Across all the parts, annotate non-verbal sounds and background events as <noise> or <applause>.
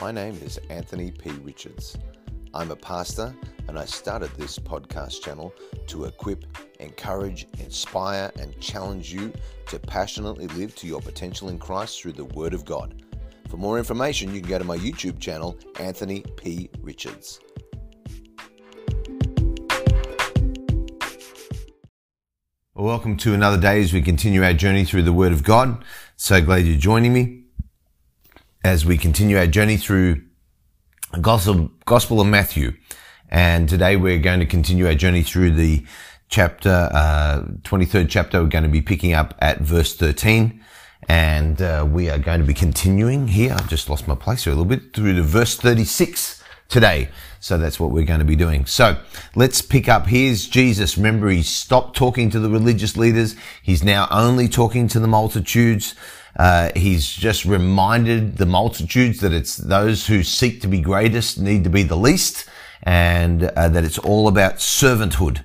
My name is Anthony P. Richards. I'm a pastor and I started this podcast channel to equip, encourage, inspire, and challenge you to passionately live to your potential in Christ through the Word of God. For more information, you can go to my YouTube channel, Anthony P. Richards. Welcome to another day as we continue our journey through the Word of God. So glad you're joining me as we continue our journey through Gospel, Gospel of Matthew. And today we're going to continue our journey through the chapter, uh, 23rd chapter. We're going to be picking up at verse 13. And uh, we are going to be continuing here. I've just lost my place here a little bit through to verse 36 today. So that's what we're going to be doing. So let's pick up. Here's Jesus. Remember, he stopped talking to the religious leaders. He's now only talking to the multitudes. Uh, he's just reminded the multitudes that it's those who seek to be greatest need to be the least and uh, that it's all about servanthood.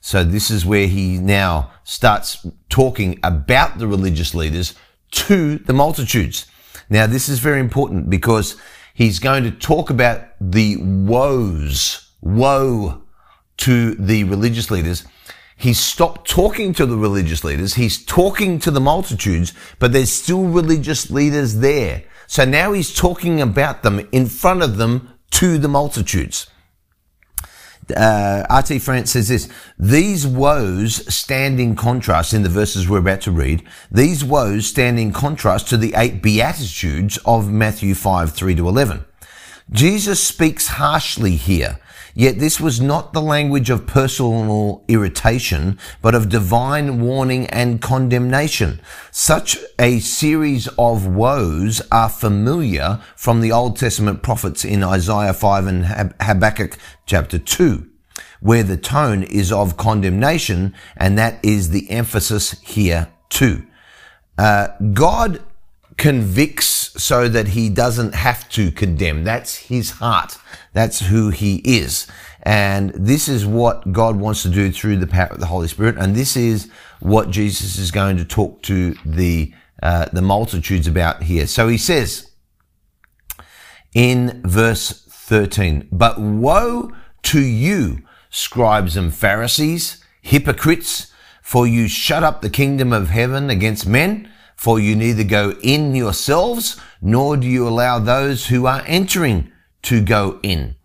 So this is where he now starts talking about the religious leaders to the multitudes. Now, this is very important because he's going to talk about the woes, woe to the religious leaders. He's stopped talking to the religious leaders. He's talking to the multitudes, but there's still religious leaders there. So now he's talking about them in front of them to the multitudes uh, R.T. France says this, these woes stand in contrast in the verses we're about to read. These woes stand in contrast to the eight beatitudes of Matthew 5, 3 to 11. Jesus speaks harshly here, yet this was not the language of personal irritation, but of divine warning and condemnation. Such a series of woes are familiar from the Old Testament prophets in Isaiah 5 and Habakkuk chapter 2 where the tone is of condemnation, and that is the emphasis here too. Uh, God convicts so that he doesn't have to condemn. That's his heart. That's who he is. And this is what God wants to do through the power of the Holy Spirit. And this is what Jesus is going to talk to the, uh, the multitudes about here. So he says in verse 13, but woe to you, scribes and Pharisees, hypocrites, for you shut up the kingdom of heaven against men for you neither go in yourselves, nor do you allow those who are entering to go in.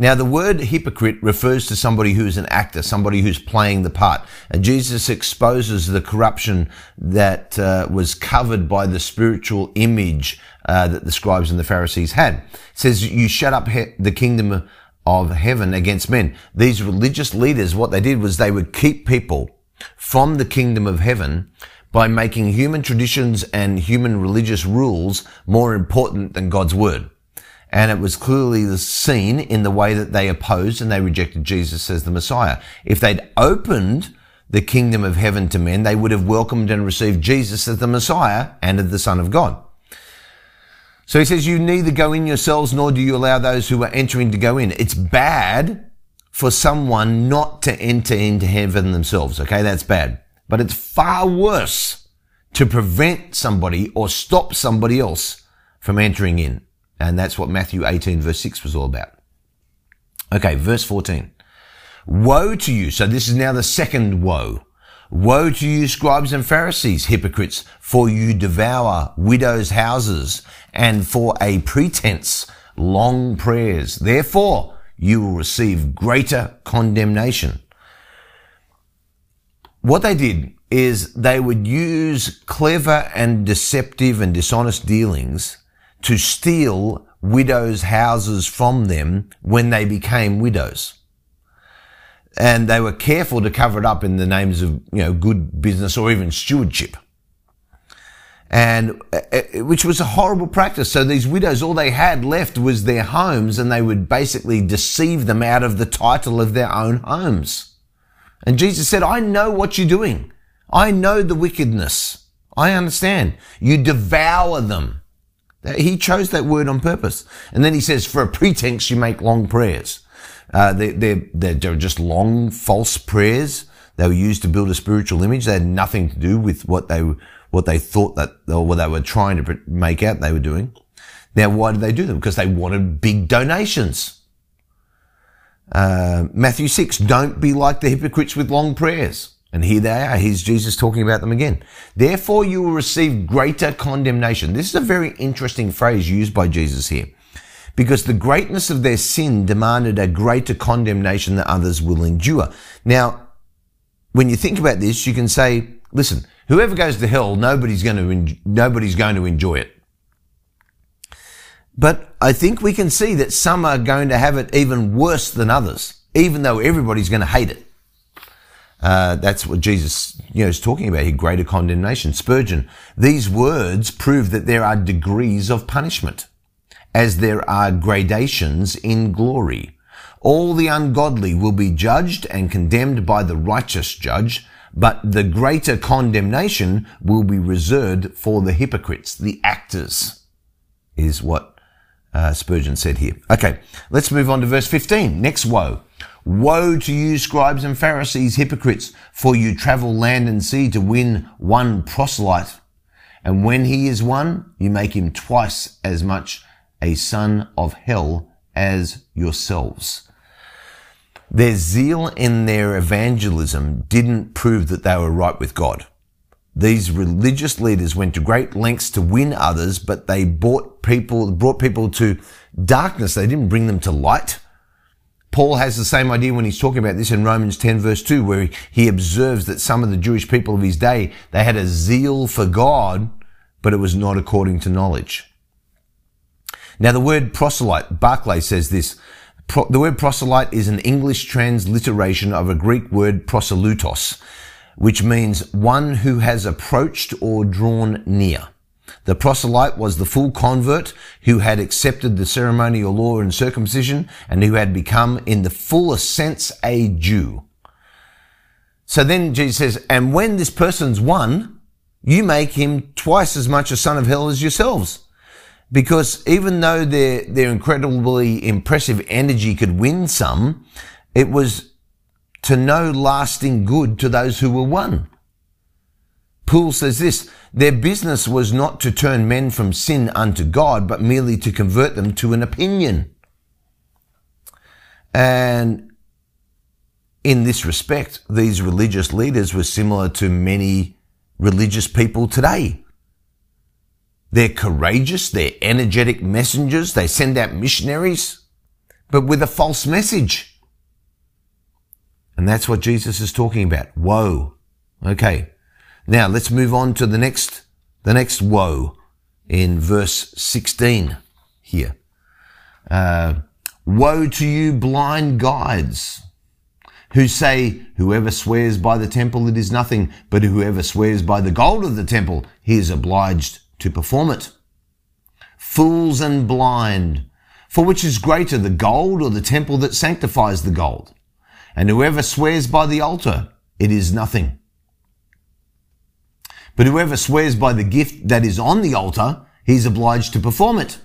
Now, the word hypocrite refers to somebody who's an actor, somebody who's playing the part. And Jesus exposes the corruption that uh, was covered by the spiritual image uh, that the scribes and the Pharisees had. It says, you shut up he- the kingdom of heaven against men. These religious leaders, what they did was they would keep people from the kingdom of heaven by making human traditions and human religious rules more important than God's word. And it was clearly seen in the way that they opposed and they rejected Jesus as the Messiah. If they'd opened the kingdom of heaven to men, they would have welcomed and received Jesus as the Messiah and as the Son of God. So he says, you neither go in yourselves nor do you allow those who are entering to go in. It's bad for someone not to enter into heaven themselves. Okay. That's bad. But it's far worse to prevent somebody or stop somebody else from entering in. And that's what Matthew 18 verse 6 was all about. Okay, verse 14. Woe to you. So this is now the second woe. Woe to you, scribes and Pharisees, hypocrites, for you devour widows' houses and for a pretense long prayers. Therefore, you will receive greater condemnation what they did is they would use clever and deceptive and dishonest dealings to steal widows' houses from them when they became widows. And they were careful to cover it up in the names of, you know, good business or even stewardship. And uh, uh, which was a horrible practice. So these widows, all they had left was their homes and they would basically deceive them out of the title of their own homes. And Jesus said, I know what you're doing. I know the wickedness. I understand. You devour them. He chose that word on purpose. And then he says, for a pretense, you make long prayers. Uh, they're, they're, they're just long, false prayers. They were used to build a spiritual image. They had nothing to do with what they, what they thought that, or what they were trying to make out they were doing. Now, why did they do them? Because they wanted big donations. Uh, Matthew 6, don't be like the hypocrites with long prayers. And here they are. Here's Jesus talking about them again. Therefore, you will receive greater condemnation. This is a very interesting phrase used by Jesus here because the greatness of their sin demanded a greater condemnation than others will endure. Now, when you think about this, you can say, listen, whoever goes to hell, nobody's going to, en- nobody's going to enjoy it. But I think we can see that some are going to have it even worse than others, even though everybody's going to hate it. Uh, that's what Jesus, you know, is talking about here, greater condemnation. Spurgeon, these words prove that there are degrees of punishment, as there are gradations in glory. All the ungodly will be judged and condemned by the righteous judge, but the greater condemnation will be reserved for the hypocrites, the actors, is what uh, Spurgeon said here. Okay, let's move on to verse 15. Next woe. Woe to you, scribes and Pharisees, hypocrites, for you travel land and sea to win one proselyte. And when he is won, you make him twice as much a son of hell as yourselves. Their zeal in their evangelism didn't prove that they were right with God. These religious leaders went to great lengths to win others, but they brought people, brought people to darkness. They didn't bring them to light. Paul has the same idea when he's talking about this in Romans 10 verse 2, where he observes that some of the Jewish people of his day, they had a zeal for God, but it was not according to knowledge. Now the word proselyte, Barclay says this, the word proselyte is an English transliteration of a Greek word proselytos, which means one who has approached or drawn near. The proselyte was the full convert who had accepted the ceremonial law and circumcision and who had become in the fullest sense a Jew. So then Jesus says, and when this person's won, you make him twice as much a son of hell as yourselves. Because even though their, their incredibly impressive energy could win some, it was to no lasting good to those who were won. Poole says this, their business was not to turn men from sin unto God, but merely to convert them to an opinion. And in this respect, these religious leaders were similar to many religious people today. They're courageous, they're energetic messengers, they send out missionaries, but with a false message. And that's what Jesus is talking about. Woe. Okay. Now let's move on to the next, the next woe in verse 16 here. Uh, woe to you blind guides who say, whoever swears by the temple, it is nothing, but whoever swears by the gold of the temple, he is obliged to perform it. Fools and blind, for which is greater, the gold or the temple that sanctifies the gold? And whoever swears by the altar, it is nothing but whoever swears by the gift that is on the altar, he is obliged to perform it.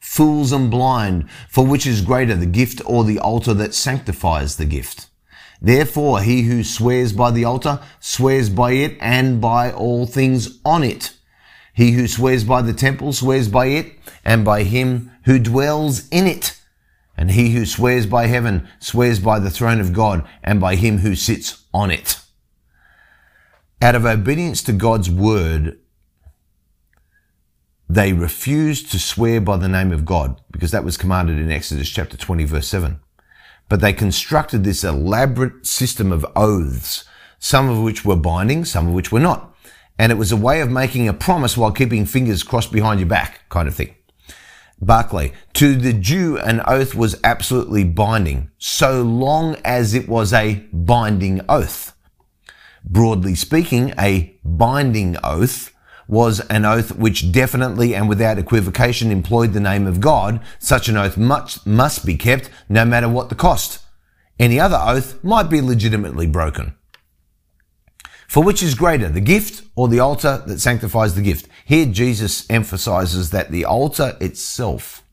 Fools and blind, for which is greater, the gift or the altar that sanctifies the gift? Therefore, he who swears by the altar swears by it and by all things on it. He who swears by the temple swears by it and by him who dwells in it. And he who swears by heaven swears by the throne of God and by him who sits on it out of obedience to God's word, they refused to swear by the name of God because that was commanded in Exodus chapter 20 verse 7. But they constructed this elaborate system of oaths, some of which were binding, some of which were not. And it was a way of making a promise while keeping fingers crossed behind your back kind of thing. Barclay, to the Jew, an oath was absolutely binding, so long as it was a binding oath. Broadly speaking, a binding oath was an oath which definitely and without equivocation employed the name of God. Such an oath must, must be kept no matter what the cost. Any other oath might be legitimately broken. For which is greater, the gift or the altar that sanctifies the gift? Here Jesus emphasizes that the altar itself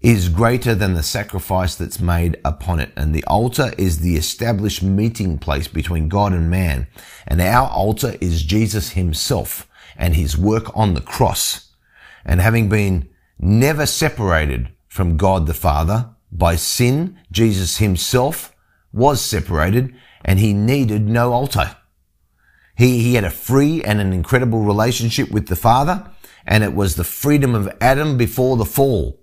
is greater than the sacrifice that's made upon it. And the altar is the established meeting place between God and man. And our altar is Jesus himself and his work on the cross. And having been never separated from God the Father. By sin, Jesus himself was separated and he needed no altar. He, he had a free and an incredible relationship with the Father, and it was the freedom of Adam before the fall.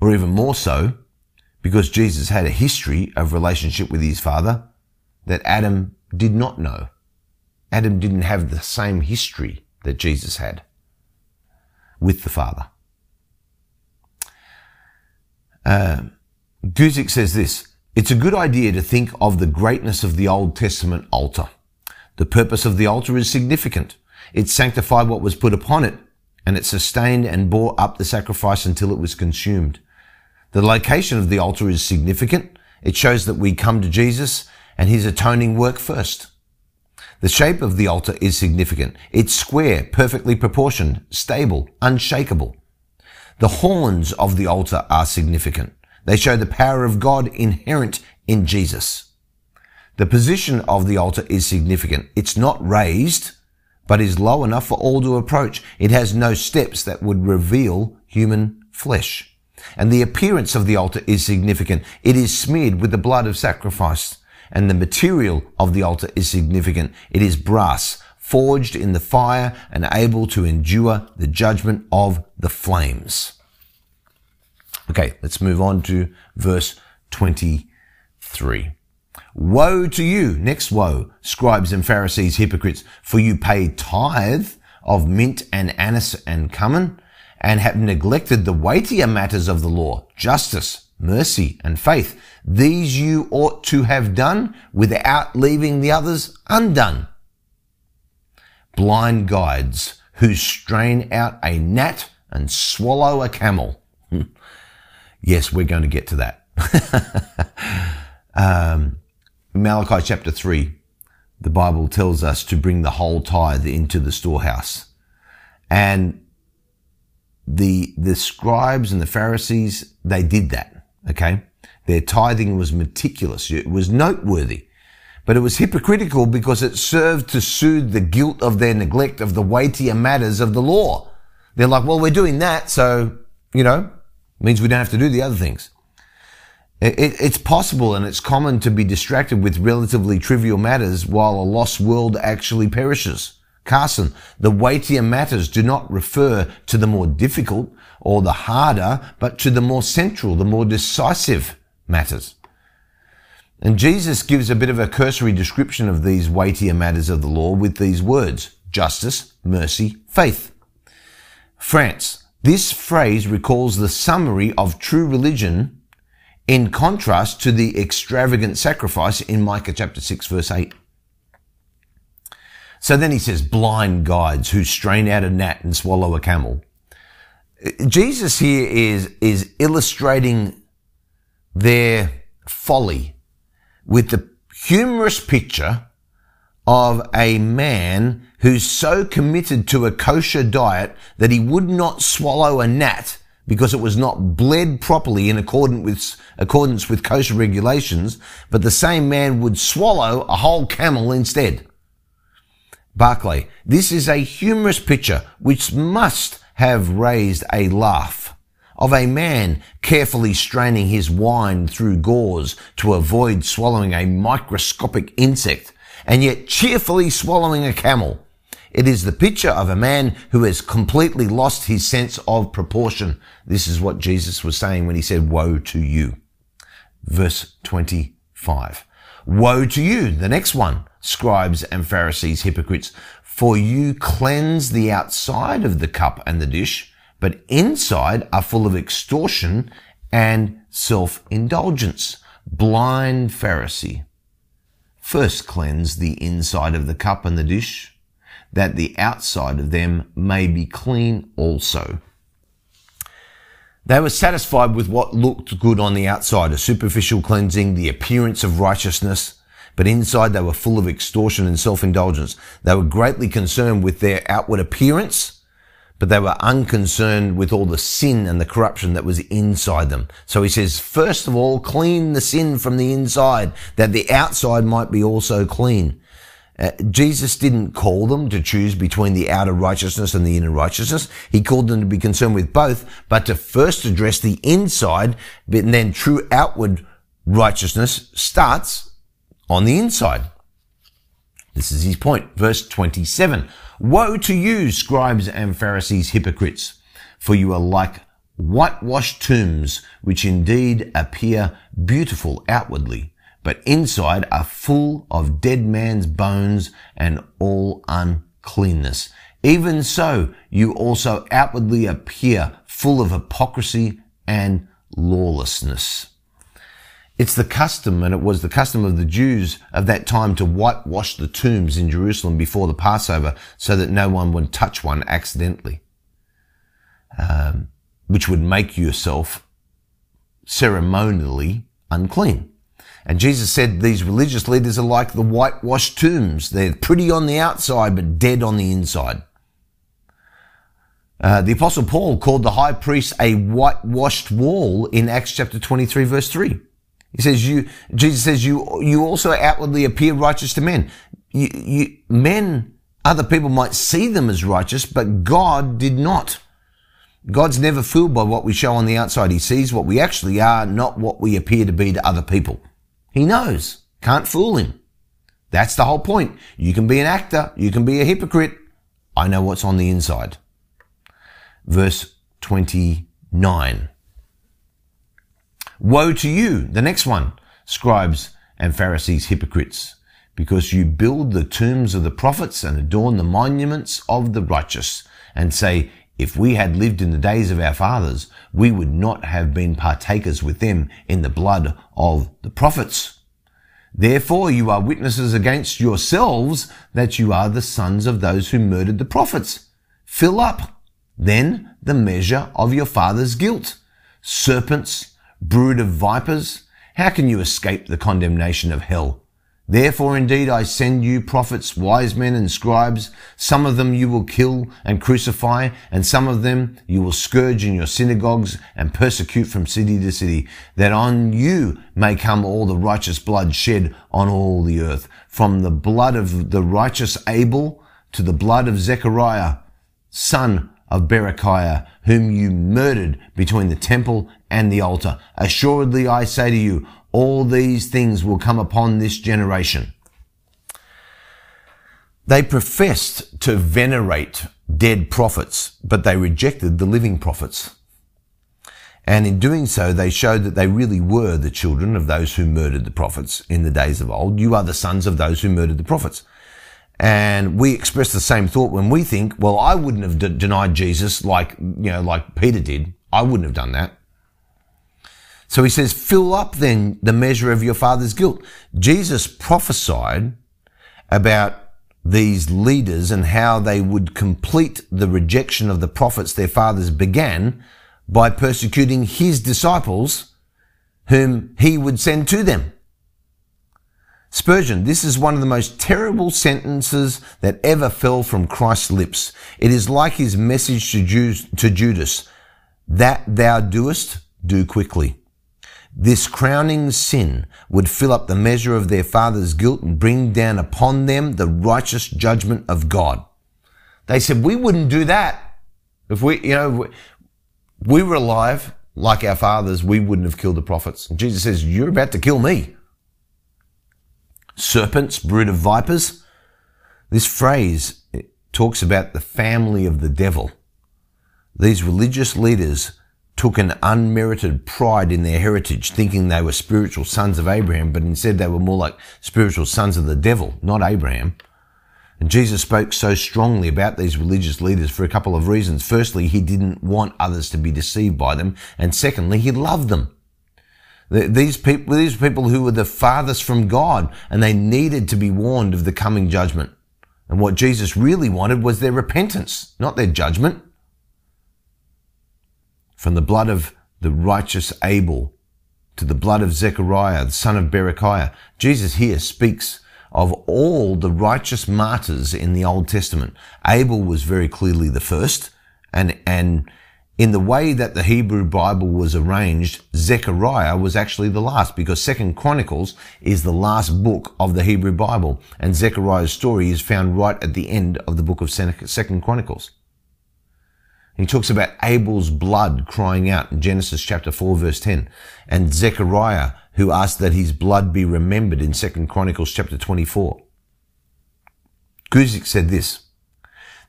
Or even more so, because Jesus had a history of relationship with his Father that Adam did not know. Adam didn't have the same history that Jesus had with the Father. Uh, Guzik says this, it's a good idea to think of the greatness of the Old Testament altar. The purpose of the altar is significant. It sanctified what was put upon it, and it sustained and bore up the sacrifice until it was consumed. The location of the altar is significant. It shows that we come to Jesus and his atoning work first. The shape of the altar is significant. It's square, perfectly proportioned, stable, unshakable. The horns of the altar are significant. They show the power of God inherent in Jesus. The position of the altar is significant. It's not raised, but is low enough for all to approach. It has no steps that would reveal human flesh. And the appearance of the altar is significant. It is smeared with the blood of sacrifice. And the material of the altar is significant. It is brass, forged in the fire and able to endure the judgment of the flames. Okay, let's move on to verse 23. Woe to you, next woe, scribes and Pharisees, hypocrites, for you pay tithe of mint and anise and cumin, and have neglected the weightier matters of the law, justice, mercy, and faith. These you ought to have done without leaving the others undone. Blind guides who strain out a gnat and swallow a camel. <laughs> Yes, we're going to get to that. <laughs> um, Malachi chapter 3, the Bible tells us to bring the whole tithe into the storehouse. And the, the scribes and the Pharisees, they did that. Okay. Their tithing was meticulous. It was noteworthy, but it was hypocritical because it served to soothe the guilt of their neglect of the weightier matters of the law. They're like, well, we're doing that. So, you know, it means we don't have to do the other things. It, it, it's possible and it's common to be distracted with relatively trivial matters while a lost world actually perishes. Carson, the weightier matters do not refer to the more difficult or the harder, but to the more central, the more decisive matters. And Jesus gives a bit of a cursory description of these weightier matters of the law with these words, justice, mercy, faith. France, this phrase recalls the summary of true religion in contrast to the extravagant sacrifice in Micah chapter 6 verse 8. So then he says, blind guides who strain out a gnat and swallow a camel. Jesus here is, is illustrating their folly with the humorous picture of a man who's so committed to a kosher diet that he would not swallow a gnat because it was not bled properly in accordance with, accordance with kosher regulations, but the same man would swallow a whole camel instead. Barclay, this is a humorous picture which must have raised a laugh of a man carefully straining his wine through gauze to avoid swallowing a microscopic insect and yet cheerfully swallowing a camel. It is the picture of a man who has completely lost his sense of proportion. This is what Jesus was saying when he said, woe to you. Verse 25. Woe to you, the next one, scribes and Pharisees, hypocrites, for you cleanse the outside of the cup and the dish, but inside are full of extortion and self-indulgence. Blind Pharisee. First cleanse the inside of the cup and the dish, that the outside of them may be clean also. They were satisfied with what looked good on the outside, a superficial cleansing, the appearance of righteousness, but inside they were full of extortion and self-indulgence. They were greatly concerned with their outward appearance, but they were unconcerned with all the sin and the corruption that was inside them. So he says, first of all, clean the sin from the inside, that the outside might be also clean. Uh, Jesus didn't call them to choose between the outer righteousness and the inner righteousness. He called them to be concerned with both, but to first address the inside, and then true outward righteousness starts on the inside. This is his point. Verse 27. Woe to you, scribes and Pharisees, hypocrites, for you are like whitewashed tombs, which indeed appear beautiful outwardly, but inside are full of dead man's bones and all uncleanness. Even so, you also outwardly appear full of hypocrisy and lawlessness. It's the custom, and it was the custom of the Jews of that time to whitewash the tombs in Jerusalem before the Passover so that no one would touch one accidentally, um, which would make yourself ceremonially unclean. And Jesus said these religious leaders are like the whitewashed tombs. They're pretty on the outside, but dead on the inside. Uh, the apostle Paul called the high priest a whitewashed wall in Acts chapter 23 verse 3. He says you, Jesus says you, you also outwardly appear righteous to men. You, you, men, other people might see them as righteous, but God did not. God's never fooled by what we show on the outside. He sees what we actually are, not what we appear to be to other people. He knows. Can't fool him. That's the whole point. You can be an actor. You can be a hypocrite. I know what's on the inside. Verse 29. Woe to you, the next one, scribes and Pharisees, hypocrites, because you build the tombs of the prophets and adorn the monuments of the righteous, and say, if we had lived in the days of our fathers, we would not have been partakers with them in the blood of the prophets. Therefore you are witnesses against yourselves that you are the sons of those who murdered the prophets. Fill up, then, the measure of your father's guilt. Serpents, brood of vipers, how can you escape the condemnation of hell? Therefore indeed I send you prophets, wise men and scribes. Some of them you will kill and crucify, and some of them you will scourge in your synagogues and persecute from city to city, that on you may come all the righteous blood shed on all the earth, from the blood of the righteous Abel to the blood of Zechariah, son of Berechiah, whom you murdered between the temple and the altar. Assuredly I say to you, all these things will come upon this generation. They professed to venerate dead prophets, but they rejected the living prophets. And in doing so, they showed that they really were the children of those who murdered the prophets in the days of old. You are the sons of those who murdered the prophets. And we express the same thought when we think, well, I wouldn't have de- denied Jesus like, you know, like Peter did. I wouldn't have done that. So he says, fill up then the measure of your father's guilt. Jesus prophesied about these leaders and how they would complete the rejection of the prophets their fathers began by persecuting his disciples whom he would send to them. Spurgeon, this is one of the most terrible sentences that ever fell from Christ's lips. It is like his message to, Jews, to Judas, that thou doest, do quickly. This crowning sin would fill up the measure of their father's guilt and bring down upon them the righteous judgment of God. They said, we wouldn't do that. If we, you know, we were alive like our fathers, we wouldn't have killed the prophets. And Jesus says, you're about to kill me. Serpents, brood of vipers. This phrase talks about the family of the devil. These religious leaders took an unmerited pride in their heritage, thinking they were spiritual sons of Abraham, but instead they were more like spiritual sons of the devil, not Abraham. And Jesus spoke so strongly about these religious leaders for a couple of reasons. Firstly, he didn't want others to be deceived by them. And secondly, he loved them. These people, these people who were the farthest from God and they needed to be warned of the coming judgment. And what Jesus really wanted was their repentance, not their judgment from the blood of the righteous Abel to the blood of Zechariah, the son of Berechiah. Jesus here speaks of all the righteous martyrs in the Old Testament. Abel was very clearly the first, and, and in the way that the Hebrew Bible was arranged, Zechariah was actually the last because Second Chronicles is the last book of the Hebrew Bible and Zechariah's story is found right at the end of the book of Second Chronicles. He talks about Abel's blood crying out in Genesis chapter 4 verse 10 and Zechariah who asked that his blood be remembered in Second Chronicles chapter 24. Guzik said this,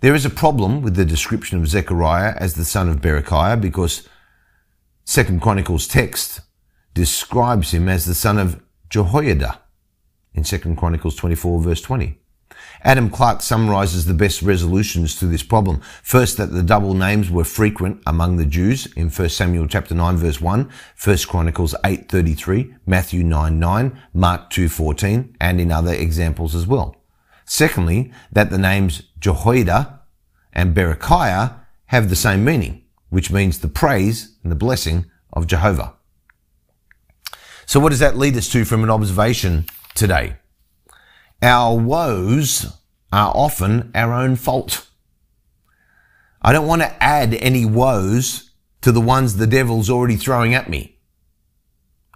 there is a problem with the description of Zechariah as the son of Berechiah because Second Chronicles text describes him as the son of Jehoiada in Second Chronicles 24 verse 20. Adam Clarke summarizes the best resolutions to this problem. First, that the double names were frequent among the Jews in 1 Samuel chapter 9 verse 1, 1 Chronicles 8.33, Matthew 9 9, Mark 2.14, and in other examples as well. Secondly, that the names Jehoiada and Berechiah have the same meaning, which means the praise and the blessing of Jehovah. So what does that lead us to from an observation today? Our woes are often our own fault. I don't want to add any woes to the ones the devil's already throwing at me.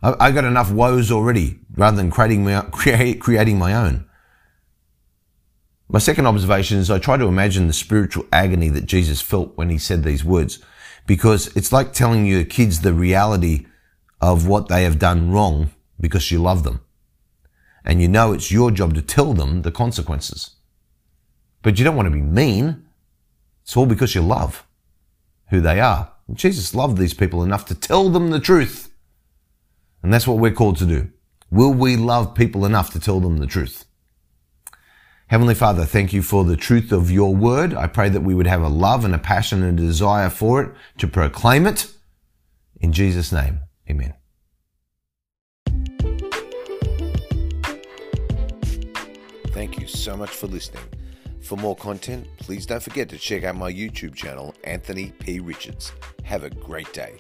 I, got enough woes already rather than creating my, <laughs> creating my own. My second observation is I try to imagine the spiritual agony that Jesus felt when he said these words, because it's like telling your kids the reality of what they have done wrong because you love them. And you know it's your job to tell them the consequences. But you don't want to be mean. It's all because you love who they are. And Jesus loved these people enough to tell them the truth. And that's what we're called to do. Will we love people enough to tell them the truth? Heavenly Father, thank you for the truth of your word. I pray that we would have a love and a passion and a desire for it to proclaim it. In Jesus' name, amen. Thank you so much for listening. For more content, please don't forget to check out my YouTube channel, Anthony P. Richards. Have a great day.